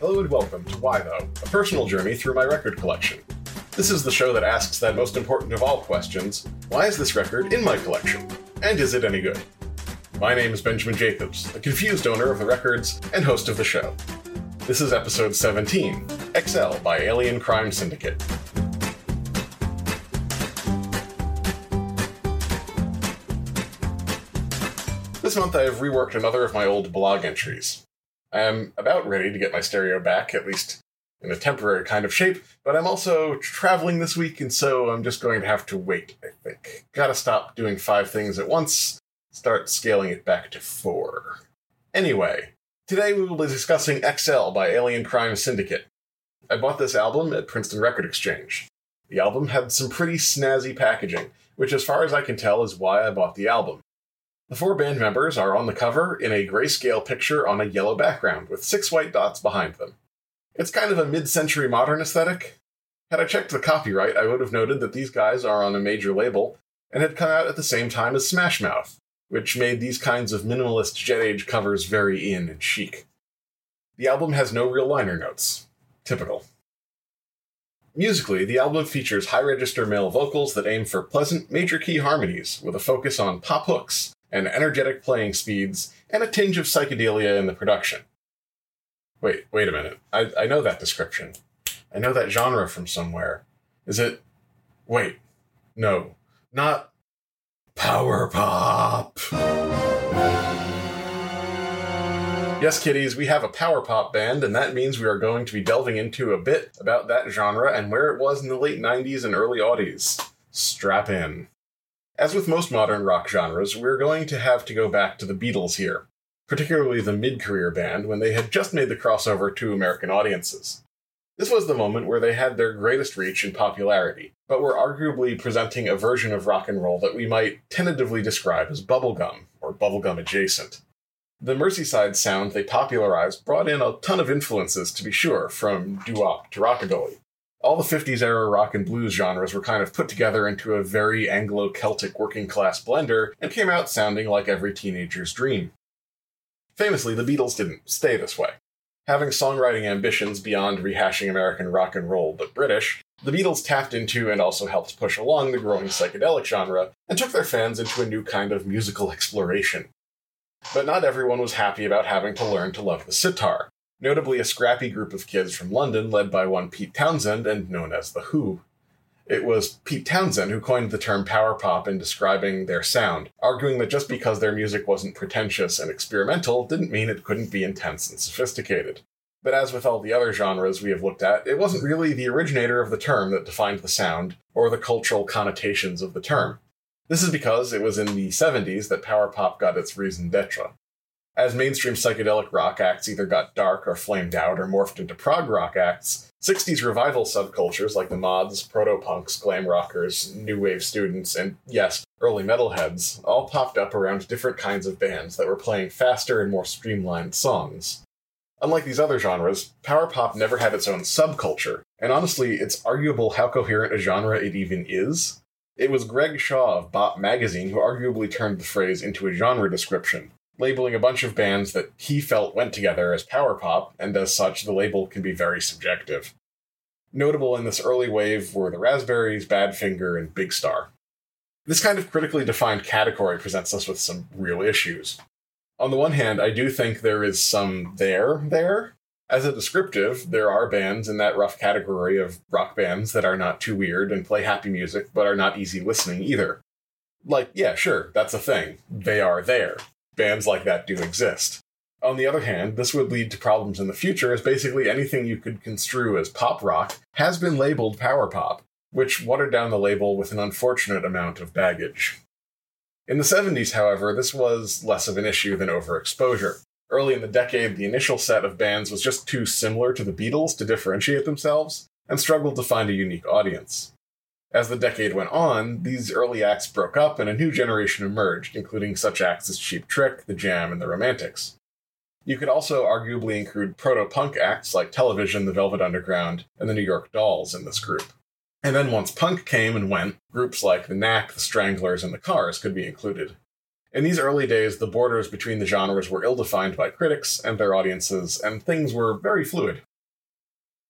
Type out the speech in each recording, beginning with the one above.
Hello and welcome to Why Though, a personal journey through my record collection. This is the show that asks that most important of all questions why is this record in my collection? And is it any good? My name is Benjamin Jacobs, a confused owner of the records and host of the show. This is episode 17 XL by Alien Crime Syndicate. This month I have reworked another of my old blog entries. I am about ready to get my stereo back, at least in a temporary kind of shape, but I'm also traveling this week, and so I'm just going to have to wait, I think. Gotta stop doing five things at once, start scaling it back to four. Anyway, today we will be discussing XL by Alien Crime Syndicate. I bought this album at Princeton Record Exchange. The album had some pretty snazzy packaging, which, as far as I can tell, is why I bought the album. The four band members are on the cover in a grayscale picture on a yellow background with six white dots behind them. It's kind of a mid century modern aesthetic. Had I checked the copyright, I would have noted that these guys are on a major label and had come out at the same time as Smash Mouth, which made these kinds of minimalist Jet Age covers very in and chic. The album has no real liner notes. Typical. Musically, the album features high register male vocals that aim for pleasant major key harmonies with a focus on pop hooks and energetic playing speeds and a tinge of psychedelia in the production. Wait, wait a minute. I, I know that description. I know that genre from somewhere. Is it. Wait. No. Not. Power Pop! Yes, kiddies, we have a power pop band, and that means we are going to be delving into a bit about that genre and where it was in the late 90s and early aughties. Strap in. As with most modern rock genres, we're going to have to go back to the Beatles here, particularly the mid career band when they had just made the crossover to American audiences. This was the moment where they had their greatest reach and popularity, but were arguably presenting a version of rock and roll that we might tentatively describe as bubblegum, or bubblegum adjacent. The Merseyside sound they popularized brought in a ton of influences, to be sure, from doo-wop to rockabilly. All the 50s era rock and blues genres were kind of put together into a very Anglo Celtic working class blender and came out sounding like every teenager's dream. Famously, the Beatles didn't stay this way. Having songwriting ambitions beyond rehashing American rock and roll but British, the Beatles tapped into and also helped push along the growing psychedelic genre and took their fans into a new kind of musical exploration. But not everyone was happy about having to learn to love the sitar, notably a scrappy group of kids from London led by one Pete Townshend and known as The Who. It was Pete Townshend who coined the term power pop in describing their sound, arguing that just because their music wasn't pretentious and experimental didn't mean it couldn't be intense and sophisticated. But as with all the other genres we have looked at, it wasn't really the originator of the term that defined the sound, or the cultural connotations of the term. This is because it was in the 70s that power pop got its raison d'etre. As mainstream psychedelic rock acts either got dark or flamed out or morphed into prog rock acts, 60s revival subcultures like the mods, proto-punks, glam rockers, new wave students, and yes, early metalheads all popped up around different kinds of bands that were playing faster and more streamlined songs. Unlike these other genres, power pop never had its own subculture, and honestly, it's arguable how coherent a genre it even is. It was Greg Shaw of Bomp magazine who arguably turned the phrase into a genre description, labeling a bunch of bands that he felt went together as power pop, and as such, the label can be very subjective. Notable in this early wave were the Raspberries, Badfinger, and Big Star. This kind of critically defined category presents us with some real issues. On the one hand, I do think there is some there there, as a descriptive, there are bands in that rough category of rock bands that are not too weird and play happy music, but are not easy listening either. Like, yeah, sure, that's a thing. They are there. Bands like that do exist. On the other hand, this would lead to problems in the future as basically anything you could construe as pop rock has been labeled power pop, which watered down the label with an unfortunate amount of baggage. In the 70s, however, this was less of an issue than overexposure. Early in the decade, the initial set of bands was just too similar to the Beatles to differentiate themselves, and struggled to find a unique audience. As the decade went on, these early acts broke up and a new generation emerged, including such acts as Cheap Trick, The Jam, and The Romantics. You could also arguably include proto punk acts like Television, The Velvet Underground, and the New York Dolls in this group. And then once punk came and went, groups like the Knack, the Stranglers, and the Cars could be included. In these early days, the borders between the genres were ill defined by critics and their audiences, and things were very fluid.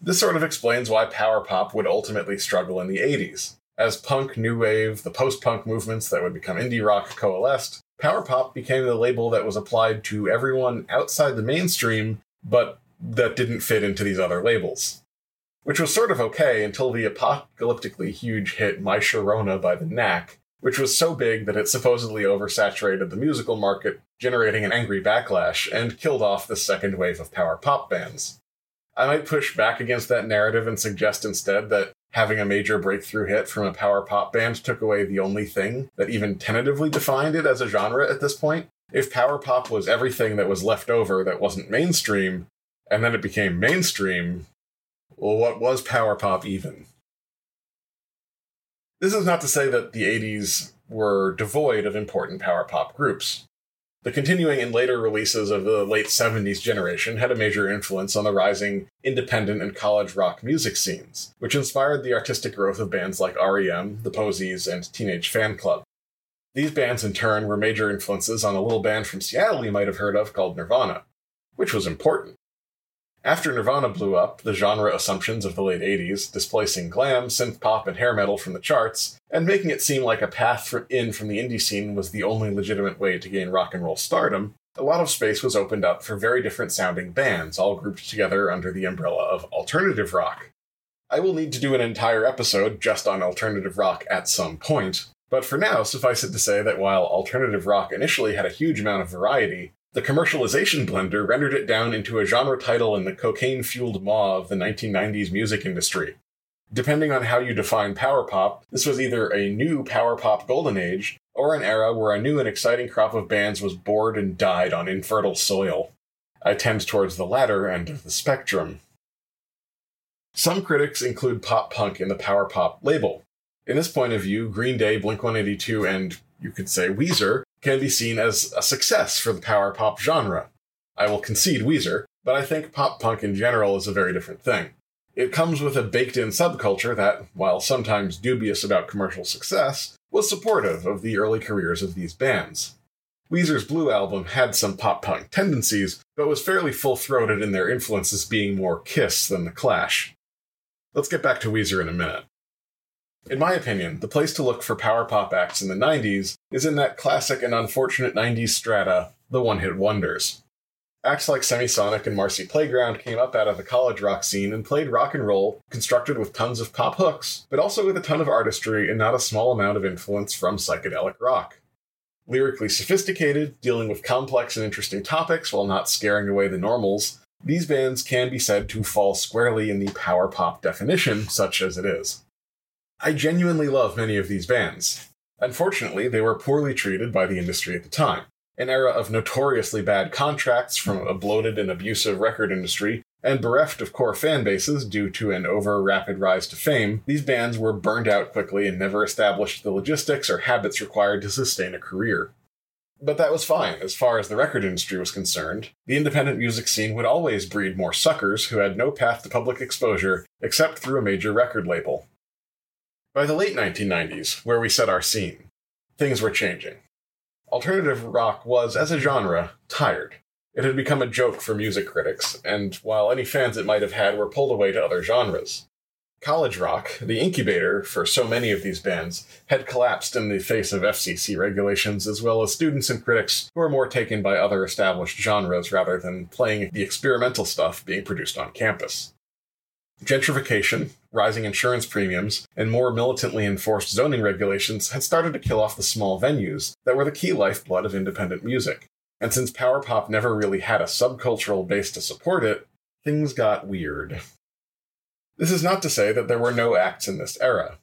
This sort of explains why power pop would ultimately struggle in the 80s. As punk, new wave, the post punk movements that would become indie rock coalesced, power pop became the label that was applied to everyone outside the mainstream, but that didn't fit into these other labels which was sort of okay until the apocalyptically huge hit My Sharona by the Knack, which was so big that it supposedly oversaturated the musical market, generating an angry backlash, and killed off the second wave of power pop bands. I might push back against that narrative and suggest instead that having a major breakthrough hit from a power pop band took away the only thing that even tentatively defined it as a genre at this point. If power pop was everything that was left over that wasn't mainstream, and then it became mainstream, well, what was power pop even? This is not to say that the 80s were devoid of important power pop groups. The continuing and later releases of the late 70s generation had a major influence on the rising independent and college rock music scenes, which inspired the artistic growth of bands like REM, The Posies, and Teenage Fanclub. These bands, in turn, were major influences on a little band from Seattle you might have heard of called Nirvana, which was important. After Nirvana blew up, the genre assumptions of the late 80s, displacing glam, synth pop, and hair metal from the charts, and making it seem like a path in from the indie scene was the only legitimate way to gain rock and roll stardom, a lot of space was opened up for very different sounding bands, all grouped together under the umbrella of alternative rock. I will need to do an entire episode just on alternative rock at some point, but for now, suffice it to say that while alternative rock initially had a huge amount of variety, the commercialization blender rendered it down into a genre title in the cocaine fueled maw of the 1990s music industry. Depending on how you define power pop, this was either a new power pop golden age, or an era where a new and exciting crop of bands was bored and died on infertile soil. I tend towards the latter end of the spectrum. Some critics include pop punk in the power pop label. In this point of view, Green Day, Blink 182, and you could say Weezer can be seen as a success for the power pop genre. I will concede Weezer, but I think pop punk in general is a very different thing. It comes with a baked in subculture that, while sometimes dubious about commercial success, was supportive of the early careers of these bands. Weezer's Blue album had some pop punk tendencies, but was fairly full throated in their influences being more Kiss than The Clash. Let's get back to Weezer in a minute. In my opinion, the place to look for power pop acts in the 90s is in that classic and unfortunate 90s strata, the one hit wonders. Acts like Semisonic and Marcy Playground came up out of the college rock scene and played rock and roll, constructed with tons of pop hooks, but also with a ton of artistry and not a small amount of influence from psychedelic rock. Lyrically sophisticated, dealing with complex and interesting topics while not scaring away the normals, these bands can be said to fall squarely in the power pop definition, such as it is. I genuinely love many of these bands. Unfortunately, they were poorly treated by the industry at the time. An era of notoriously bad contracts from a bloated and abusive record industry, and bereft of core fan bases due to an over rapid rise to fame, these bands were burned out quickly and never established the logistics or habits required to sustain a career. But that was fine, as far as the record industry was concerned. The independent music scene would always breed more suckers who had no path to public exposure except through a major record label. By the late 1990s, where we set our scene, things were changing. Alternative rock was, as a genre, tired. It had become a joke for music critics, and while any fans it might have had were pulled away to other genres. College rock, the incubator for so many of these bands, had collapsed in the face of FCC regulations, as well as students and critics who were more taken by other established genres rather than playing the experimental stuff being produced on campus. Gentrification, rising insurance premiums, and more militantly enforced zoning regulations had started to kill off the small venues that were the key lifeblood of independent music. And since power pop never really had a subcultural base to support it, things got weird. This is not to say that there were no acts in this era.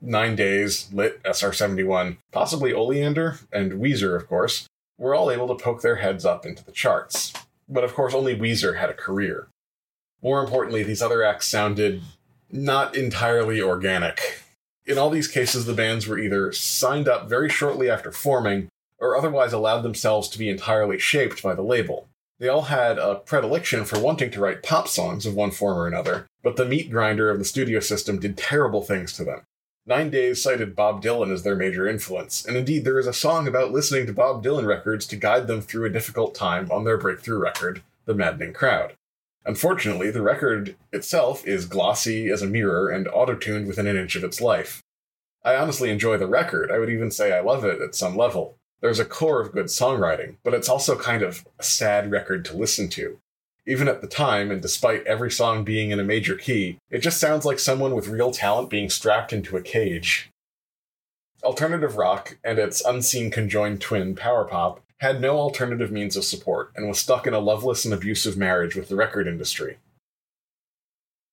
Nine Days, Lit, SR71, possibly Oleander, and Weezer, of course, were all able to poke their heads up into the charts. But of course, only Weezer had a career. More importantly, these other acts sounded not entirely organic. In all these cases, the bands were either signed up very shortly after forming or otherwise allowed themselves to be entirely shaped by the label. They all had a predilection for wanting to write pop songs of one form or another, but the meat grinder of the studio system did terrible things to them. Nine Days cited Bob Dylan as their major influence, and indeed there is a song about listening to Bob Dylan records to guide them through a difficult time on their breakthrough record, The Maddening Crowd. Unfortunately, the record itself is glossy as a mirror and auto-tuned within an inch of its life. I honestly enjoy the record, I would even say I love it at some level. There's a core of good songwriting, but it's also kind of a sad record to listen to. Even at the time, and despite every song being in a major key, it just sounds like someone with real talent being strapped into a cage. Alternative rock and its unseen conjoined twin, power pop, had no alternative means of support and was stuck in a loveless and abusive marriage with the record industry.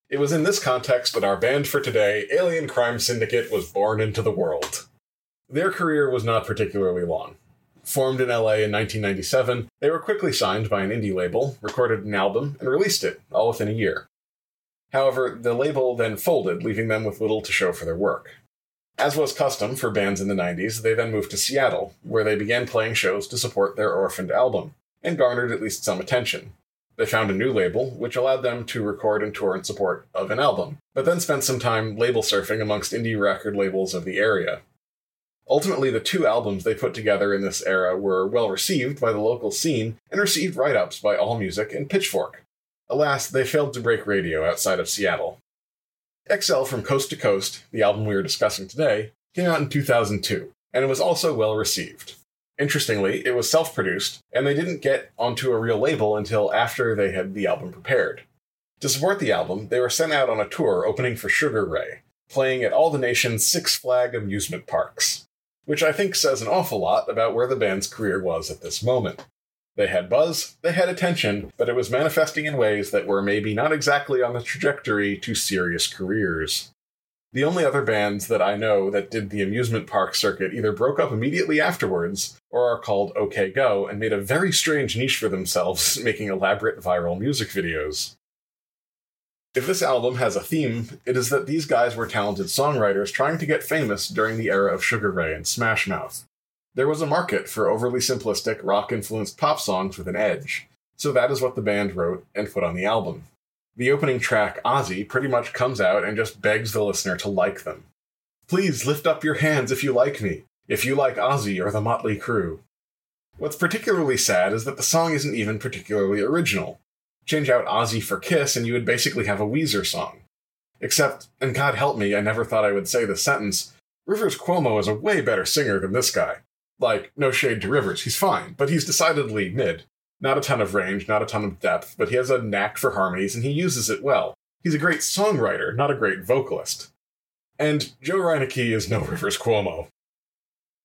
It was in this context that our band for today, Alien Crime Syndicate, was born into the world. Their career was not particularly long. Formed in LA in 1997, they were quickly signed by an indie label, recorded an album, and released it, all within a year. However, the label then folded, leaving them with little to show for their work. As was custom for bands in the 90s, they then moved to Seattle, where they began playing shows to support their orphaned album, and garnered at least some attention. They found a new label, which allowed them to record and tour in support of an album, but then spent some time label surfing amongst indie record labels of the area. Ultimately, the two albums they put together in this era were well received by the local scene and received write ups by AllMusic and Pitchfork. Alas, they failed to break radio outside of Seattle. XL from Coast to Coast, the album we are discussing today, came out in 2002, and it was also well received. Interestingly, it was self produced, and they didn't get onto a real label until after they had the album prepared. To support the album, they were sent out on a tour opening for Sugar Ray, playing at all the nation's Six Flag amusement parks, which I think says an awful lot about where the band's career was at this moment. They had buzz, they had attention, but it was manifesting in ways that were maybe not exactly on the trajectory to serious careers. The only other bands that I know that did the amusement park circuit either broke up immediately afterwards or are called OK Go and made a very strange niche for themselves, making elaborate viral music videos. If this album has a theme, it is that these guys were talented songwriters trying to get famous during the era of Sugar Ray and Smash Mouth. There was a market for overly simplistic, rock influenced pop songs with an edge, so that is what the band wrote and put on the album. The opening track, Ozzy, pretty much comes out and just begs the listener to like them. Please lift up your hands if you like me, if you like Ozzy or the Motley Crue. What's particularly sad is that the song isn't even particularly original. Change out Ozzy for Kiss and you would basically have a Weezer song. Except, and God help me, I never thought I would say this sentence, Rivers Cuomo is a way better singer than this guy. Like, no shade to Rivers, he's fine, but he's decidedly mid. Not a ton of range, not a ton of depth, but he has a knack for harmonies and he uses it well. He's a great songwriter, not a great vocalist. And Joe Reineke is no Rivers Cuomo.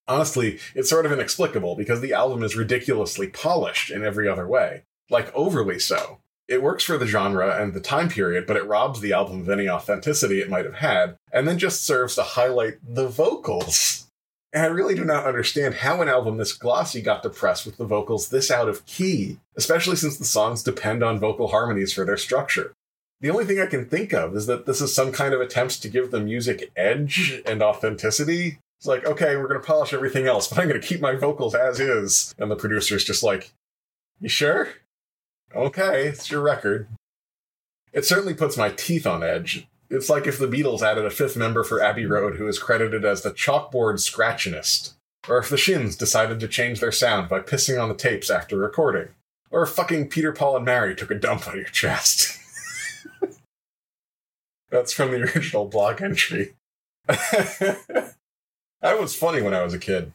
Honestly, it's sort of inexplicable because the album is ridiculously polished in every other way, like overly so. It works for the genre and the time period, but it robs the album of any authenticity it might have had, and then just serves to highlight the vocals. And I really do not understand how an album this glossy got to press with the vocals this out of key, especially since the songs depend on vocal harmonies for their structure. The only thing I can think of is that this is some kind of attempt to give the music edge and authenticity. It's like, okay, we're going to polish everything else, but I'm going to keep my vocals as is. And the producer's just like, you sure? Okay, it's your record. It certainly puts my teeth on edge, it's like if the Beatles added a fifth member for Abbey mm-hmm. Road who is credited as the chalkboard scratchinist. Or if the Shins decided to change their sound by pissing on the tapes after recording. Or if fucking Peter, Paul, and Mary took a dump on your chest. That's from the original blog entry. that was funny when I was a kid.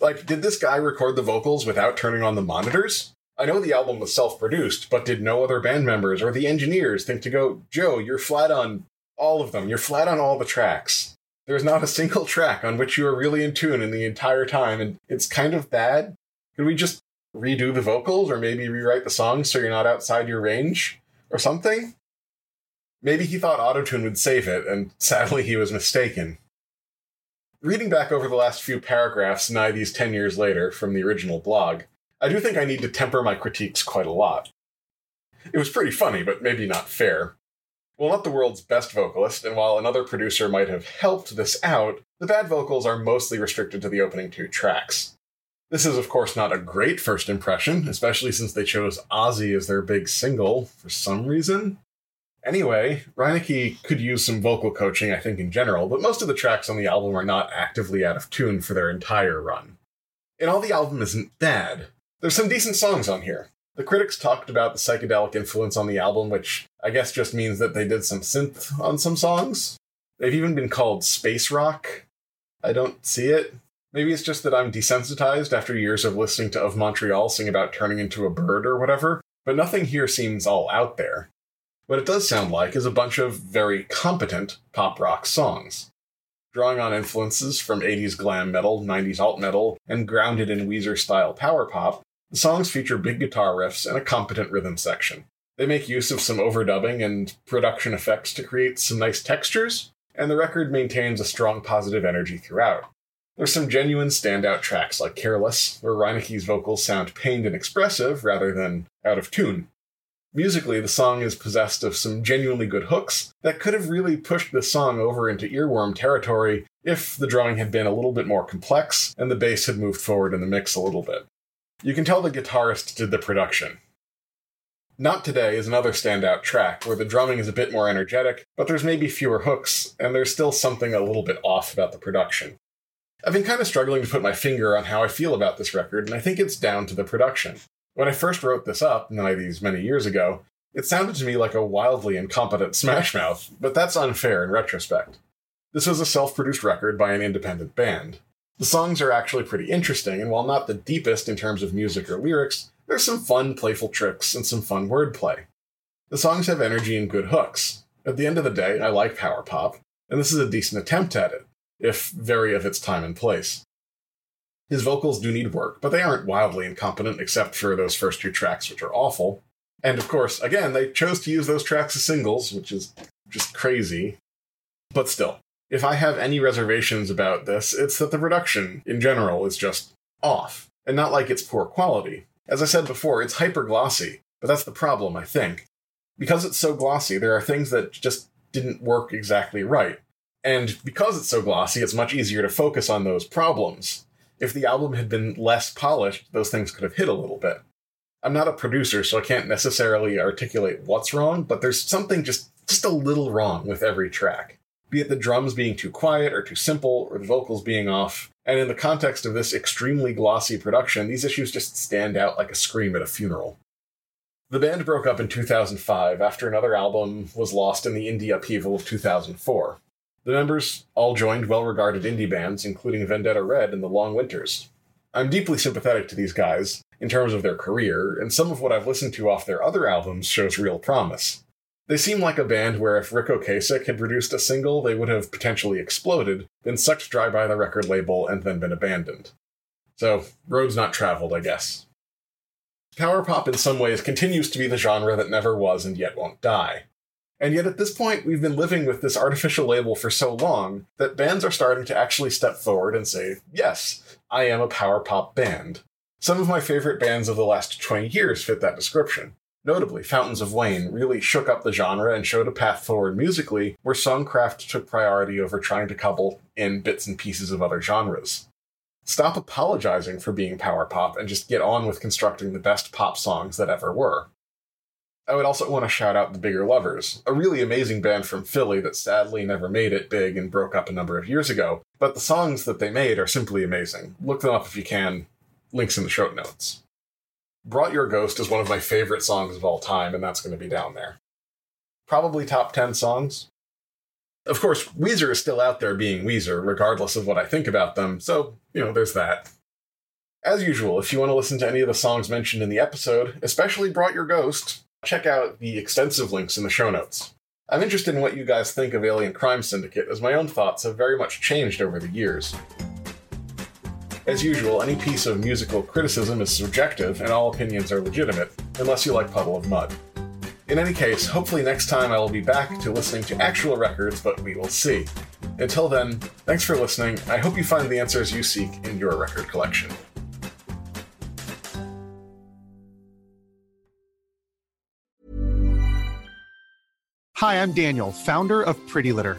Like, did this guy record the vocals without turning on the monitors? I know the album was self produced, but did no other band members or the engineers think to go, Joe, you're flat on all of them. You're flat on all the tracks. There's not a single track on which you are really in tune in the entire time, and it's kind of bad. Could we just redo the vocals or maybe rewrite the song so you're not outside your range or something? Maybe he thought autotune would save it, and sadly he was mistaken. Reading back over the last few paragraphs, nigh these 10 years later, from the original blog, I do think I need to temper my critiques quite a lot. It was pretty funny, but maybe not fair. Well, not the world's best vocalist, and while another producer might have helped this out, the bad vocals are mostly restricted to the opening two tracks. This is, of course, not a great first impression, especially since they chose Ozzy as their big single for some reason. Anyway, Reineke could use some vocal coaching, I think, in general, but most of the tracks on the album are not actively out of tune for their entire run. And all the album isn't bad. There's some decent songs on here. The critics talked about the psychedelic influence on the album, which I guess just means that they did some synth on some songs. They've even been called space rock. I don't see it. Maybe it's just that I'm desensitized after years of listening to Of Montreal sing about turning into a bird or whatever, but nothing here seems all out there. What it does sound like is a bunch of very competent pop rock songs. Drawing on influences from 80s glam metal, 90s alt metal, and grounded in Weezer style power pop, the songs feature big guitar riffs and a competent rhythm section. They make use of some overdubbing and production effects to create some nice textures, and the record maintains a strong positive energy throughout. There's some genuine standout tracks like Careless, where Reineke's vocals sound pained and expressive rather than out of tune. Musically, the song is possessed of some genuinely good hooks that could have really pushed the song over into earworm territory if the drumming had been a little bit more complex and the bass had moved forward in the mix a little bit. You can tell the guitarist did the production. Not Today is another standout track where the drumming is a bit more energetic, but there's maybe fewer hooks, and there's still something a little bit off about the production. I've been kind of struggling to put my finger on how I feel about this record, and I think it's down to the production. When I first wrote this up, nigh these many years ago, it sounded to me like a wildly incompetent Smash Mouth, but that's unfair in retrospect. This was a self produced record by an independent band. The songs are actually pretty interesting, and while not the deepest in terms of music or lyrics, there's some fun, playful tricks and some fun wordplay. The songs have energy and good hooks. At the end of the day, I like power pop, and this is a decent attempt at it, if very of its time and place. His vocals do need work, but they aren't wildly incompetent except for those first two tracks, which are awful. And of course, again, they chose to use those tracks as singles, which is just crazy. But still, if I have any reservations about this, it's that the production, in general, is just off, and not like it's poor quality. As I said before, it's hyper glossy, but that's the problem, I think. Because it's so glossy, there are things that just didn't work exactly right. And because it's so glossy, it's much easier to focus on those problems. If the album had been less polished, those things could have hit a little bit. I'm not a producer, so I can't necessarily articulate what's wrong, but there's something just just a little wrong with every track be it the drums being too quiet or too simple, or the vocals being off. And in the context of this extremely glossy production, these issues just stand out like a scream at a funeral. The band broke up in 2005 after another album was lost in the indie upheaval of 2004. The members all joined well regarded indie bands, including Vendetta Red and The Long Winters. I'm deeply sympathetic to these guys in terms of their career, and some of what I've listened to off their other albums shows real promise. They seem like a band where if Ric Ocasek had produced a single, they would have potentially exploded, been sucked dry by the record label, and then been abandoned. So, roads not traveled, I guess. Power pop in some ways continues to be the genre that never was and yet won't die. And yet at this point, we've been living with this artificial label for so long that bands are starting to actually step forward and say, yes, I am a power pop band. Some of my favorite bands of the last 20 years fit that description. Notably, Fountains of Wayne really shook up the genre and showed a path forward musically where songcraft took priority over trying to couple in bits and pieces of other genres. Stop apologizing for being power pop and just get on with constructing the best pop songs that ever were. I would also want to shout out the Bigger Lovers, a really amazing band from Philly that sadly never made it big and broke up a number of years ago, but the songs that they made are simply amazing. Look them up if you can. Links in the show notes. Brought Your Ghost is one of my favorite songs of all time, and that's going to be down there. Probably top 10 songs. Of course, Weezer is still out there being Weezer, regardless of what I think about them, so, you know, there's that. As usual, if you want to listen to any of the songs mentioned in the episode, especially Brought Your Ghost, check out the extensive links in the show notes. I'm interested in what you guys think of Alien Crime Syndicate, as my own thoughts have very much changed over the years. As usual, any piece of musical criticism is subjective, and all opinions are legitimate, unless you like Puddle of Mudd. In any case, hopefully next time I will be back to listening to actual records, but we will see. Until then, thanks for listening. I hope you find the answers you seek in your record collection. Hi, I'm Daniel, founder of Pretty Litter.